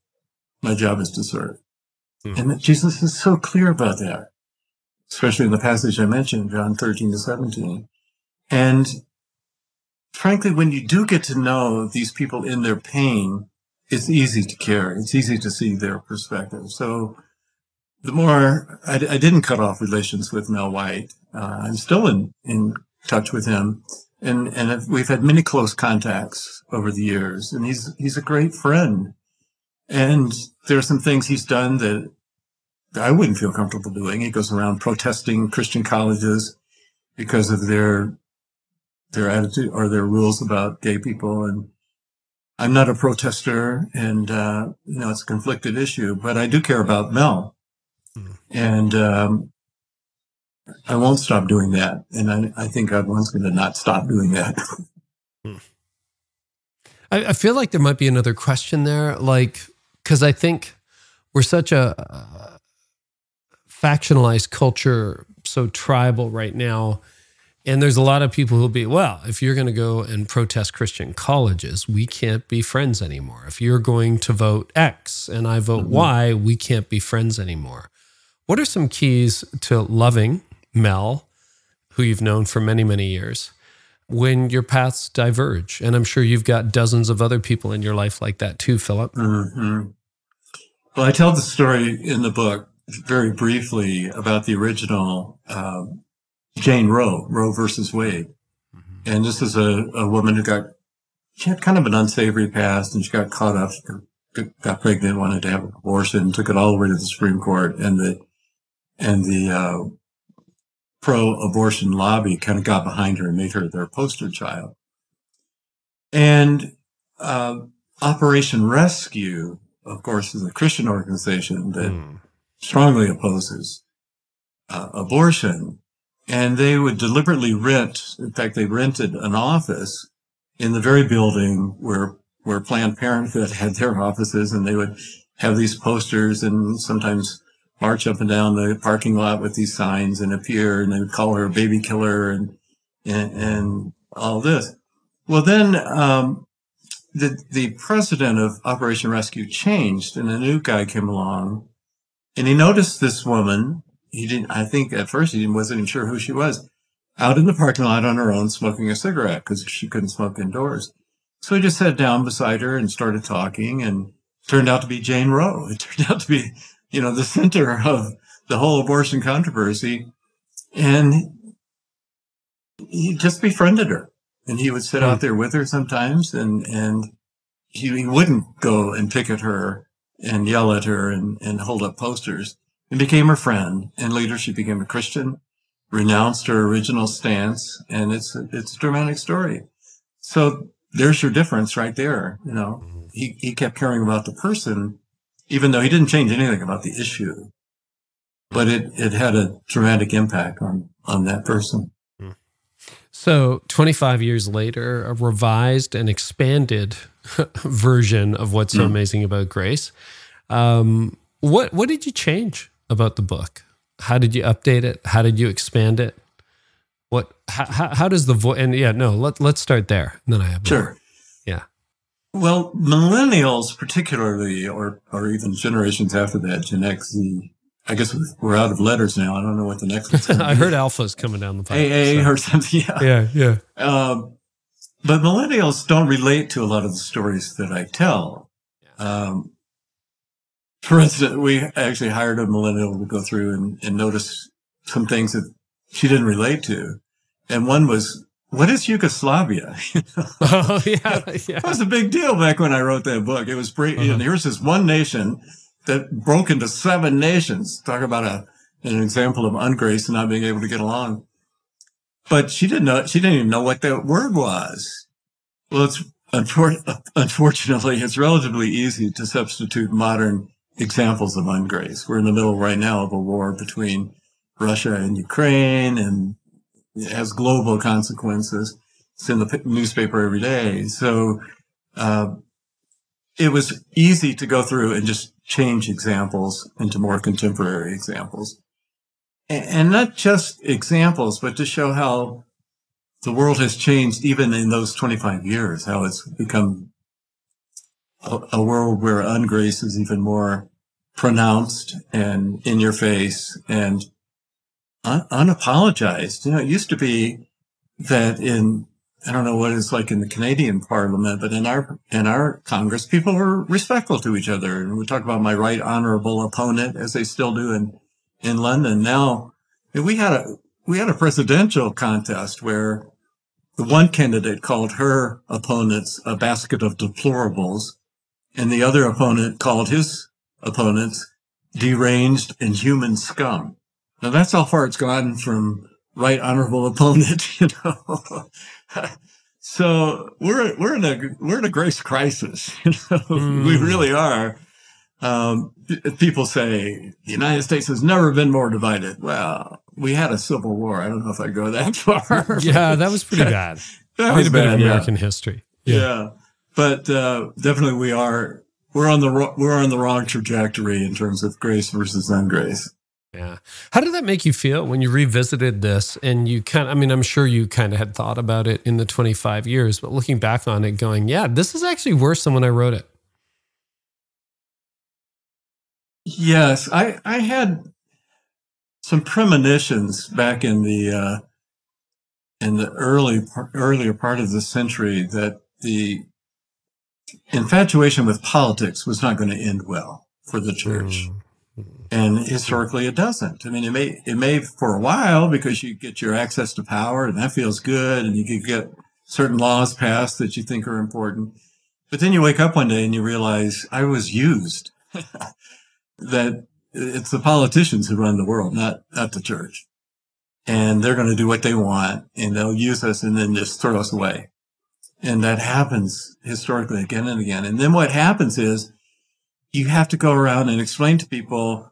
My job is to serve. Mm-hmm. And Jesus is so clear about that, especially in the passage I mentioned, John 13 to 17. And frankly, when you do get to know these people in their pain, it's easy to care. It's easy to see their perspective. So the more I, I, didn't cut off relations with Mel White, uh, I'm still in, in touch with him. And, and we've had many close contacts over the years and he's, he's a great friend. And there are some things he's done that I wouldn't feel comfortable doing. He goes around protesting Christian colleges because of their, their attitude or their rules about gay people. And I'm not a protester and, uh, you know, it's a conflicted issue, but I do care about Mel. And um, I won't stop doing that. And I, I think God wants me to not stop doing that. Hmm. I, I, feel like there might be another question there. Like, because I think we're such a uh, factionalized culture, so tribal right now. And there's a lot of people who'll be, well, if you're going to go and protest Christian colleges, we can't be friends anymore. If you're going to vote X and I vote mm-hmm. Y, we can't be friends anymore. What are some keys to loving Mel, who you've known for many, many years, when your paths diverge? And I'm sure you've got dozens of other people in your life like that too, Philip. Mm-hmm. Well, I tell the story in the book very briefly about the original um, Jane Roe, Roe versus Wade. Mm-hmm. And this is a, a woman who got, she had kind of an unsavory past and she got caught up, got pregnant, wanted to have an abortion, took it all the way to the Supreme Court. And the and the uh, pro-abortion lobby kind of got behind her and made her their poster child. And uh, Operation Rescue, of course, is a Christian organization that mm. strongly opposes uh, abortion. And they would deliberately rent, in fact, they rented an office in the very building where, where Planned Parenthood had their offices and they would have these posters and sometimes march up and down the parking lot with these signs and appear and they would call her a baby killer and, and, and all this. Well, then, um, the, the president of Operation Rescue changed and a new guy came along and he noticed this woman. He didn't, I think at first he wasn't even sure who she was out in the parking lot on her own smoking a cigarette because she couldn't smoke indoors. So he just sat down beside her and started talking and turned out to be Jane Roe. It turned out to be, you know, the center of the whole abortion controversy. And he just befriended her and he would sit out hmm. there with her sometimes and, and he, he wouldn't go and picket her and yell at her and, and hold up posters and became her friend and later she became a Christian, renounced her original stance. And it's, it's a dramatic story. So there's your difference right there. You know, he, he kept caring about the person, even though he didn't change anything about the issue, but it, it had a dramatic impact on, on that person. So, 25 years later, a revised and expanded version of what's so mm. amazing about grace. Um, what what did you change about the book? How did you update it? How did you expand it? What how, how does the voice and yeah no let let's start there. And then I have sure more. Well, millennials particularly, or or even generations after that, Gen X, Z, I guess we're out of letters now. I don't know what the next one's I heard Alpha's coming down the pipe. AA so. or something. Yeah. Yeah. Yeah. Um, but millennials don't relate to a lot of the stories that I tell. Um, for instance, we actually hired a millennial to go through and, and notice some things that she didn't relate to. And one was, what is Yugoslavia? oh, yeah, yeah. That was a big deal back when I wrote that book. It was pretty, uh-huh. and here's this one nation that broke into seven nations. Talk about a, an example of ungrace and not being able to get along. But she didn't know, she didn't even know what that word was. Well, it's unfor- unfortunately, it's relatively easy to substitute modern examples of ungrace. We're in the middle right now of a war between Russia and Ukraine and has global consequences. It's in the newspaper every day. So, uh, it was easy to go through and just change examples into more contemporary examples. And not just examples, but to show how the world has changed even in those 25 years, how it's become a, a world where ungrace is even more pronounced and in your face and un- unapologized. You know, it used to be that in I don't know what it's like in the Canadian Parliament, but in our in our Congress, people were respectful to each other. And we talk about my right honorable opponent, as they still do in in London now. We had a we had a presidential contest where the one candidate called her opponents a basket of deplorables, and the other opponent called his opponents deranged and human scum. Now that's how far it's gone from right honorable opponent, you know. so we're we're in a we're in a grace crisis. You know? Mm. We really are. Um, people say the United States has never been more divided. Well, we had a civil war. I don't know if I go that far. yeah, that was pretty bad. that was a bit of American yeah. history. Yeah, yeah. but uh, definitely we are we're on the we're on the wrong trajectory in terms of grace versus ungrace. Yeah. How did that make you feel when you revisited this and you kind of, I mean, I'm sure you kind of had thought about it in the 25 years, but looking back on it going, yeah, this is actually worse than when I wrote it. Yes, I, I had some premonitions back in the, uh, in the early, earlier part of the century that the infatuation with politics was not going to end well for the church. Mm. And historically, it doesn't. I mean, it may, it may for a while because you get your access to power and that feels good and you can get certain laws passed that you think are important. But then you wake up one day and you realize I was used. that it's the politicians who run the world, not, not the church. And they're going to do what they want and they'll use us and then just throw us away. And that happens historically again and again. And then what happens is you have to go around and explain to people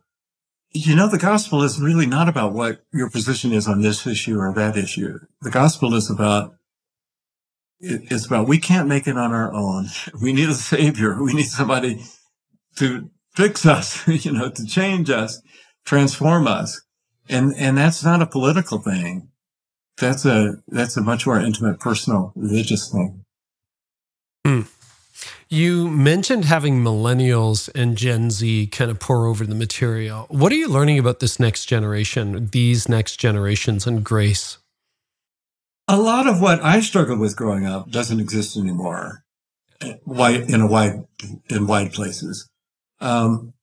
you know, the gospel is really not about what your position is on this issue or that issue. The gospel is about, it's about we can't make it on our own. We need a savior. We need somebody to fix us, you know, to change us, transform us. And, and that's not a political thing. That's a, that's a much more intimate, personal, religious thing. Hmm. You mentioned having millennials and Gen Z kind of pour over the material. What are you learning about this next generation, these next generations, and grace? A lot of what I struggled with growing up doesn't exist anymore, wide in a wide in wide places. Um,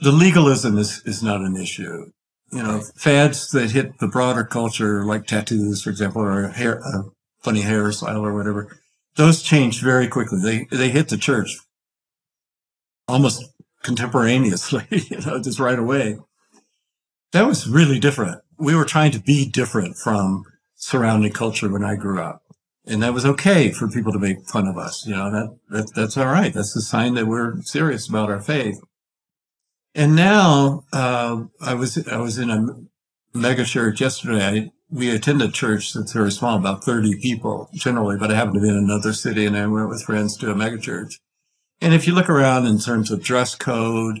the legalism is is not an issue. You know, fads that hit the broader culture, like tattoos, for example, or hair, a funny hairstyle or whatever those changed very quickly. They they hit the church almost contemporaneously, you know, just right away. That was really different. We were trying to be different from surrounding culture when I grew up. And that was okay for people to make fun of us. You know, that, that that's all right. That's a sign that we're serious about our faith. And now, uh, I was, I was in a mega church yesterday we attend a church that's very small, about 30 people generally, but I happened to be in another city and I went with friends to a megachurch. And if you look around in terms of dress code,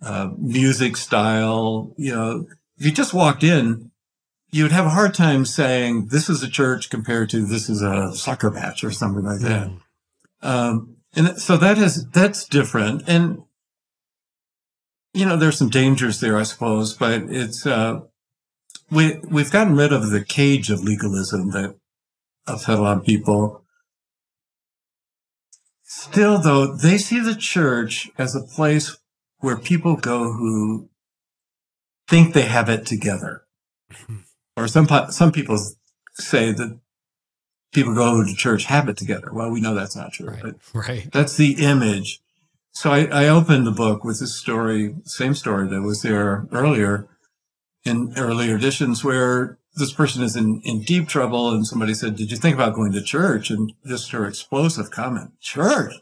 uh, music style, you know, if you just walked in, you would have a hard time saying this is a church compared to this is a soccer match or something like that. Mm. Um, and so that is, that's different. And, you know, there's some dangers there, I suppose, but it's, uh, we we've gotten rid of the cage of legalism that upset a lot of people. Still, though, they see the church as a place where people go who think they have it together, or some some people say that people go to church have it together. Well, we know that's not true, right. but right. that's the image. So I, I opened the book with this story, same story that was there earlier in earlier editions where this person is in, in deep trouble and somebody said, did you think about going to church? And just her explosive comment, church?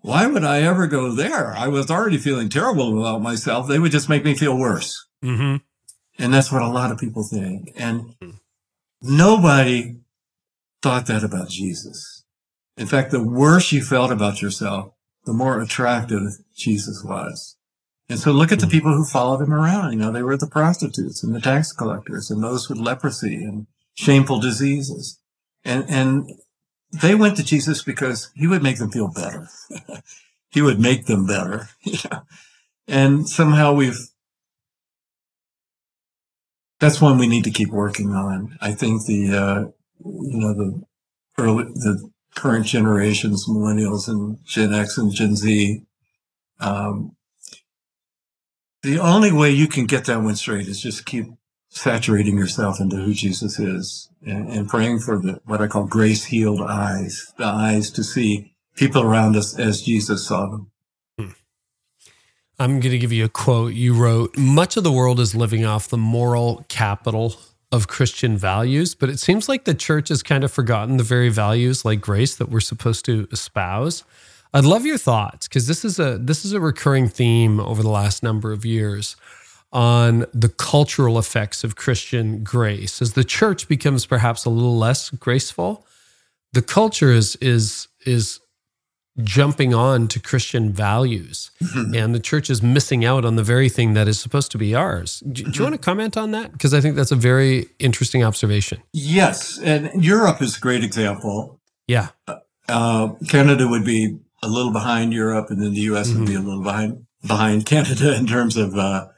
Why would I ever go there? I was already feeling terrible about myself. They would just make me feel worse. Mm-hmm. And that's what a lot of people think. And nobody thought that about Jesus. In fact, the worse you felt about yourself, the more attractive Jesus was. And so look at the hmm. people who followed him around. You know, they were the prostitutes and the tax collectors and those with leprosy and shameful diseases. And, and they went to Jesus because he would make them feel better. he would make them better. And somehow we've, that's one we need to keep working on. I think the, uh, you know, the early, the current generations, millennials and Gen X and Gen Z, um, the only way you can get that one straight is just keep saturating yourself into who Jesus is and, and praying for the, what I call grace healed eyes, the eyes to see people around us as Jesus saw them. Hmm. I'm going to give you a quote you wrote. Much of the world is living off the moral capital of Christian values, but it seems like the church has kind of forgotten the very values like grace that we're supposed to espouse. I'd love your thoughts because this is a this is a recurring theme over the last number of years on the cultural effects of Christian grace. As the church becomes perhaps a little less graceful, the culture is is is jumping on to Christian values, mm-hmm. and the church is missing out on the very thing that is supposed to be ours. Do, do you mm-hmm. want to comment on that? Because I think that's a very interesting observation. Yes, and Europe is a great example. Yeah, uh, Canada would be a little behind Europe, and then the U.S. Mm-hmm. would be a mm-hmm. little behind behind Canada in terms of uh,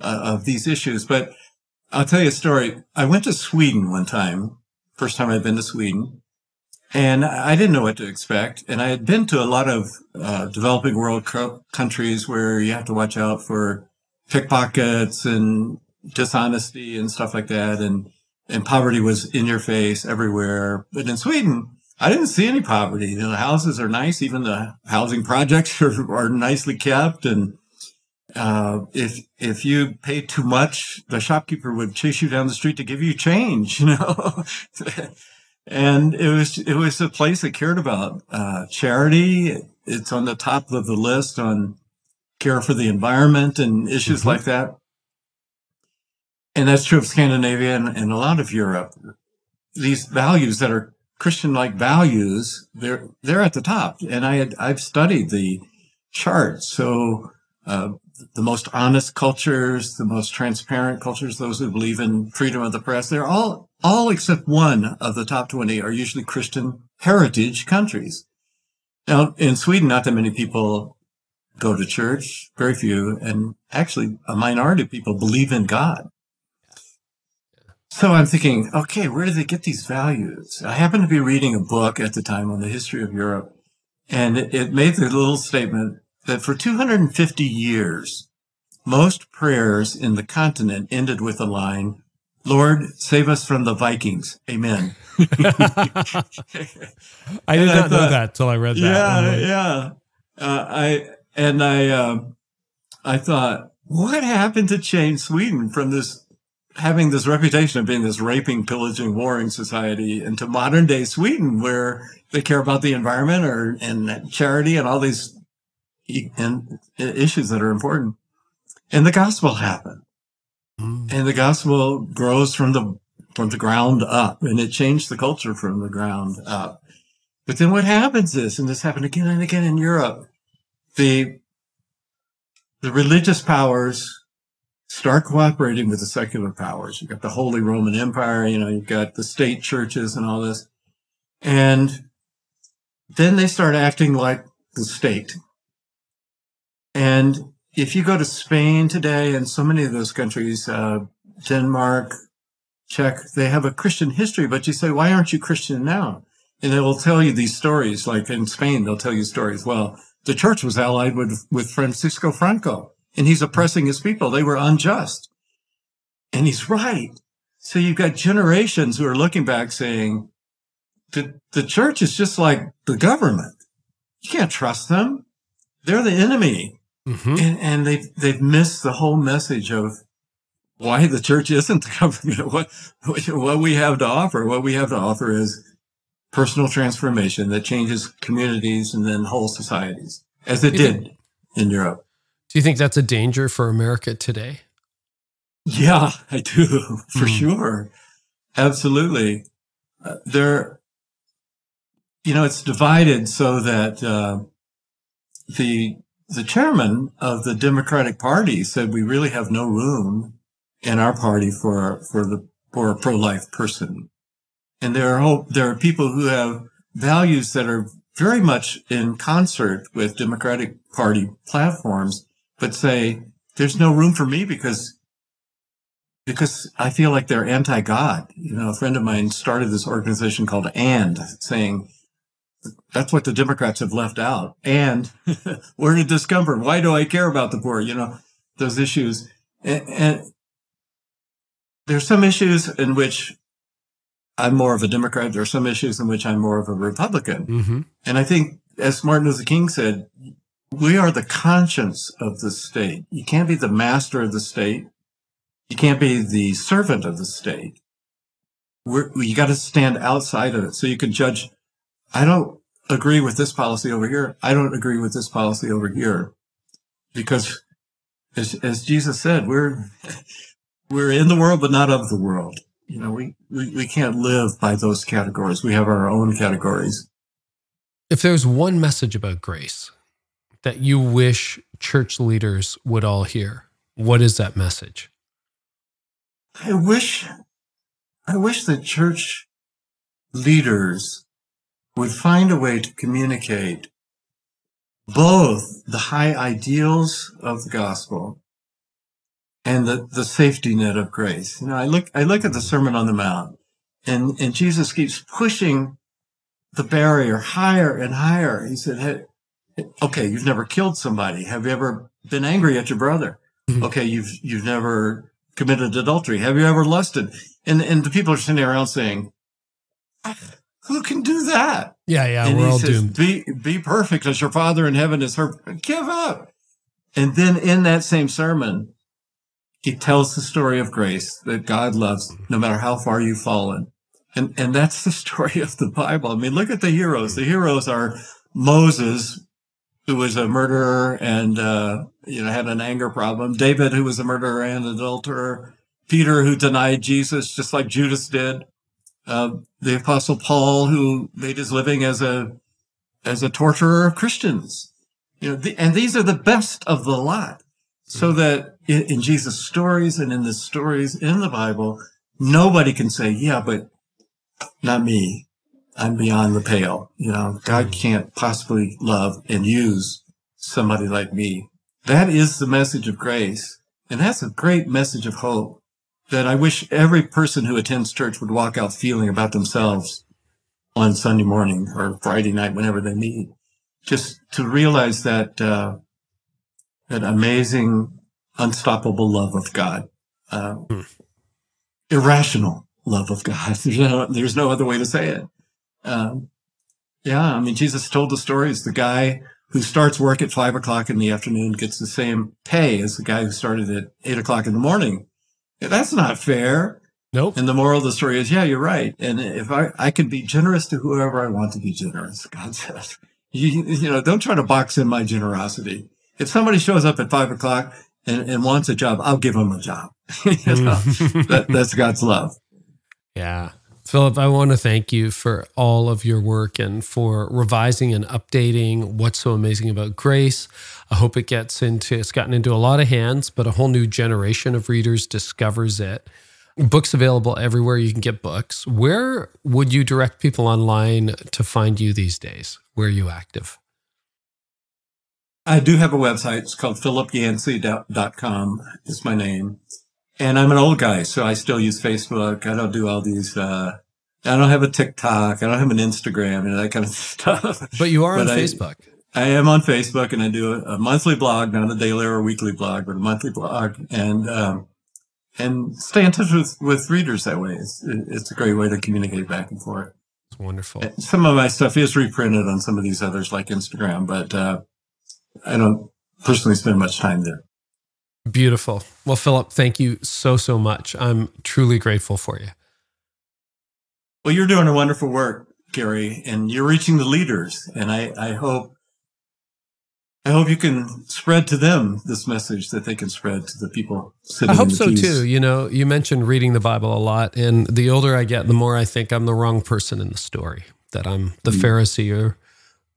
uh, of these issues. But I'll tell you a story. I went to Sweden one time, first time I'd been to Sweden, and I didn't know what to expect. And I had been to a lot of uh, developing world co- countries where you have to watch out for pickpockets and dishonesty and stuff like that, and and poverty was in your face everywhere. But in Sweden, I didn't see any poverty. You know, the houses are nice. Even the housing projects are, are nicely kept. And uh, if if you pay too much, the shopkeeper would chase you down the street to give you change. You know, and it was it was a place that cared about uh, charity. It's on the top of the list on care for the environment and issues mm-hmm. like that. And that's true of Scandinavia and, and a lot of Europe. These values that are Christian like values, they're they're at the top. And I had I've studied the chart. So uh, the most honest cultures, the most transparent cultures, those who believe in freedom of the press, they're all all except one of the top twenty are usually Christian heritage countries. Now, in Sweden, not that many people go to church, very few, and actually a minority of people believe in God. So I'm thinking, okay, where do they get these values? I happened to be reading a book at the time on the history of Europe, and it, it made the little statement that for 250 years, most prayers in the continent ended with the line, Lord, save us from the Vikings. Amen. I did not thought, know that till I read that. Yeah, yeah. Uh, I and I, uh, I thought, what happened to change Sweden from this having this reputation of being this raping, pillaging, warring society into modern day Sweden, where they care about the environment or and charity and all these and issues that are important. And the gospel happened, mm. and the gospel grows from the from the ground up, and it changed the culture from the ground up. But then what happens is, and this happened again and again in Europe, the the religious powers start cooperating with the secular powers. You've got the Holy Roman Empire, you know, you've got the state churches and all this. And then they start acting like the state. And if you go to Spain today and so many of those countries, uh, Denmark, Czech, they have a Christian history, but you say, why aren't you Christian now? And they will tell you these stories, like in Spain, they'll tell you stories. Well, the church was allied with, with Francisco Franco and he's oppressing his people. They were unjust. And he's right. So you've got generations who are looking back saying, the, the church is just like the government. You can't trust them. They're the enemy. Mm-hmm. And, and they've, they've missed the whole message of why the church isn't the government. What, what we have to offer, what we have to offer is personal transformation that changes communities and then whole societies, as it did in Europe. Do you think that's a danger for America today? Yeah, I do, for mm. sure. Absolutely. Uh, there, you know, it's divided so that uh, the the chairman of the Democratic Party said we really have no room in our party for for the for a pro life person, and there are there are people who have values that are very much in concert with Democratic Party platforms but say there's no room for me because because I feel like they're anti-God. You know, a friend of mine started this organization called AND, saying that's what the Democrats have left out. And where did this come from? Why do I care about the poor? You know, those issues. And, and there's some issues in which I'm more of a Democrat. There are some issues in which I'm more of a Republican. Mm-hmm. And I think, as Martin Luther King said, we are the conscience of the state. You can't be the master of the state. You can't be the servant of the state. We're, you got to stand outside of it so you can judge. I don't agree with this policy over here. I don't agree with this policy over here because as, as Jesus said, we're, we're in the world, but not of the world. You know, we, we, we can't live by those categories. We have our own categories. If there's one message about grace that you wish church leaders would all hear? What is that message? I wish, I wish that church leaders would find a way to communicate both the high ideals of the gospel and the, the safety net of grace. You know, I look, I look at the Sermon on the Mount and, and Jesus keeps pushing the barrier higher and higher. He said, hey, Okay, you've never killed somebody. Have you ever been angry at your brother? Mm-hmm. Okay, you've you've never committed adultery. Have you ever lusted? And and the people are sitting around saying, "Who can do that?" Yeah, yeah, and we're all says, doomed. Be be perfect as your Father in heaven is perfect. Give up. And then in that same sermon, he tells the story of grace that God loves no matter how far you've fallen. And and that's the story of the Bible. I mean, look at the heroes. The heroes are Moses who was a murderer and uh, you know had an anger problem. David, who was a murderer and adulterer. Peter, who denied Jesus, just like Judas did. Uh, the Apostle Paul, who made his living as a as a torturer of Christians. You know, the, and these are the best of the lot. So that in, in Jesus' stories and in the stories in the Bible, nobody can say, "Yeah, but not me." I'm beyond the pale. You know, God mm. can't possibly love and use somebody like me. That is the message of grace. And that's a great message of hope that I wish every person who attends church would walk out feeling about themselves on Sunday morning or Friday night, whenever they meet. Just to realize that, uh, that amazing, unstoppable love of God, uh, hmm. irrational love of God. There's no, there's no other way to say it. Um, yeah, I mean, Jesus told the stories. The guy who starts work at five o'clock in the afternoon gets the same pay as the guy who started at eight o'clock in the morning. That's not fair. Nope. And the moral of the story is, yeah, you're right. And if I, I can be generous to whoever I want to be generous, God says, you, you know, don't try to box in my generosity. If somebody shows up at five o'clock and, and wants a job, I'll give them a job. you know, that, that's God's love. Yeah. Philip, I want to thank you for all of your work and for revising and updating what's so amazing about grace. I hope it gets into, it's gotten into a lot of hands, but a whole new generation of readers discovers it. Books available everywhere you can get books. Where would you direct people online to find you these days? Where are you active? I do have a website. It's called philipyancey.com. It's my name. And I'm an old guy, so I still use Facebook. I don't do all these, uh, I don't have a TikTok. I don't have an Instagram and that kind of stuff. But you are but on I, Facebook. I am on Facebook and I do a, a, monthly blog, not a daily or a weekly blog, but a monthly blog and, um, and stay in touch with, with readers that way. It's, it's a great way to communicate back and forth. It's wonderful. Some of my stuff is reprinted on some of these others like Instagram, but, uh, I don't personally spend much time there. Beautiful. Well, Philip, thank you so, so much. I'm truly grateful for you. Well, you're doing a wonderful work, Carey, and you're reaching the leaders. And I, I hope, I hope you can spread to them this message that they can spread to the people sitting. I hope so too. You know, you mentioned reading the Bible a lot, and the older I get, the more I think I'm the wrong person in the story. That I'm the mm. Pharisee or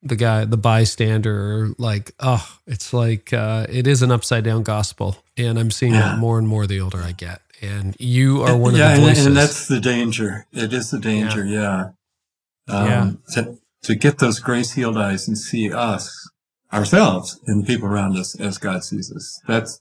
the guy, the bystander, like, oh, it's like uh, it is an upside down gospel, and I'm seeing yeah. that more and more the older I get. And you are one of yeah, the voices. Yeah, and that's the danger. It is the danger. Yeah, yeah. Um, yeah. To, to get those grace healed eyes and see us, ourselves, and the people around us as God sees us. That's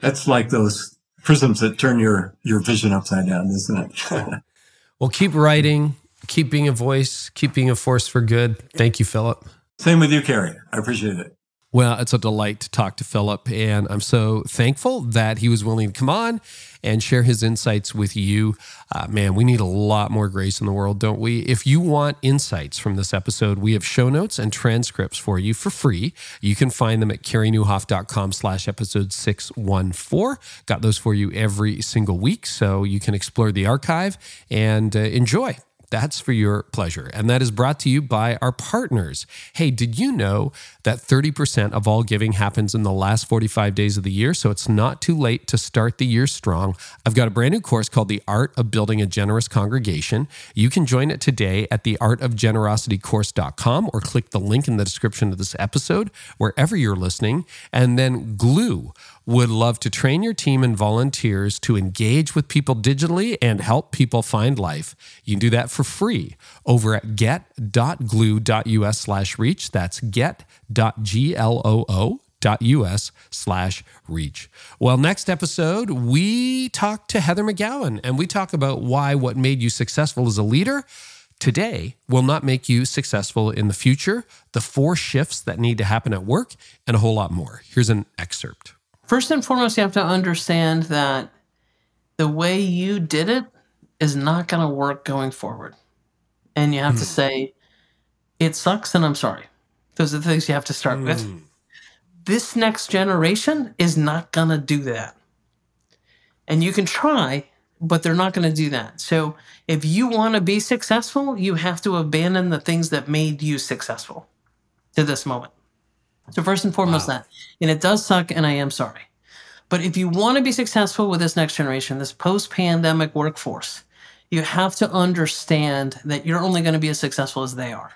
that's like those prisms that turn your your vision upside down, isn't it? well, keep writing. Keep being a voice. Keep being a force for good. Thank you, Philip. Same with you, Carey. I appreciate it. Well, it's a delight to talk to Philip, and I'm so thankful that he was willing to come on and share his insights with you. Uh, man, we need a lot more grace in the world, don't we? If you want insights from this episode, we have show notes and transcripts for you for free. You can find them at careynieuwhof.com slash episode 614. Got those for you every single week, so you can explore the archive and uh, enjoy. That's for your pleasure. And that is brought to you by our partners. Hey, did you know that 30% of all giving happens in the last 45 days of the year? So it's not too late to start the year strong. I've got a brand new course called The Art of Building a Generous Congregation. You can join it today at theartofgenerositycourse.com or click the link in the description of this episode, wherever you're listening. And then Gloo would love to train your team and volunteers to engage with people digitally and help people find life. You can do that for free over at get.gloo.us slash reach. That's get.gloo us slash reach. Well, next episode, we talk to Heather McGowan and we talk about why what made you successful as a leader today will not make you successful in the future, the four shifts that need to happen at work, and a whole lot more. Here's an excerpt. First and foremost, you have to understand that the way you did it is not going to work going forward. And you have mm. to hmm. say, it sucks and I'm sorry. Those are the things you have to start mm. with. Hmm. This next generation is not going to do that. And you can try, but they're not going to do that. So if you want to be successful, you have to abandon the things that made you successful to this moment. So first and foremost wow. that. And it does suck and I am sorry. But if you want to be successful with this next generation, this post-pandemic workforce, you have to understand that you're only going to be as successful as they are.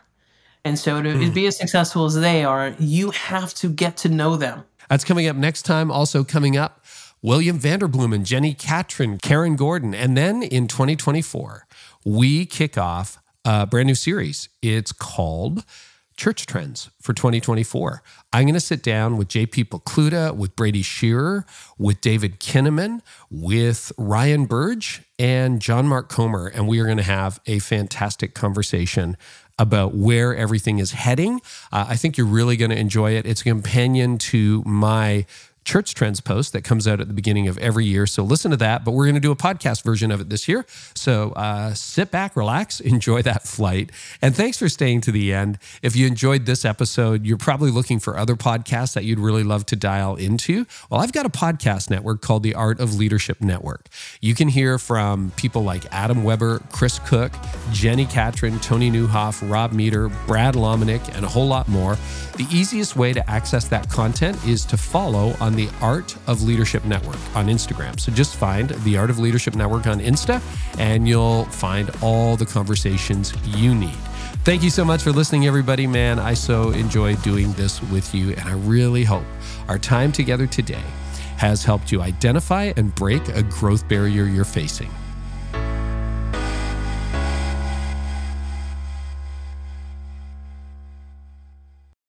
And so to mm. be as successful as they are, you have to get to know them. That's coming up next time. Also coming up, William Vanderbloemen, Jenni Catron, Karen Gordon. And then in 2024, we kick off a brand new series. It's called church trends for 2024. I'm going to sit down with JP Pokluda, with Brady Shearer, with David Kinnaman, with Ryan Burge, and John Mark Comer, and we are going to have a fantastic conversation about where everything is heading. Uh, I think you're really going to enjoy it. It's a companion to my Church Trends post that comes out at the beginning of every year. So listen to that. But we're going to do a podcast version of it this year. So uh, sit back, relax, enjoy that flight. And thanks for staying to the end. If you enjoyed this episode, you're probably looking for other podcasts that you'd really love to dial into. Well, I've got a podcast network called the Art of Leadership Network. You can hear from people like Adam Weber, Chris Cook, Jenni Catron, Toni Nieuwhof, Rob Meter, Brad Lomenick, and a whole lot more. The easiest way to access that content is to follow the Art of Leadership Network on Instagram. So just find the Art of Leadership Network on Insta and you'll find all the conversations you need. Thank you so much for listening, everybody. Man, I so enjoy doing this with you, and I really hope our time together today has helped you identify and break a growth barrier you're facing.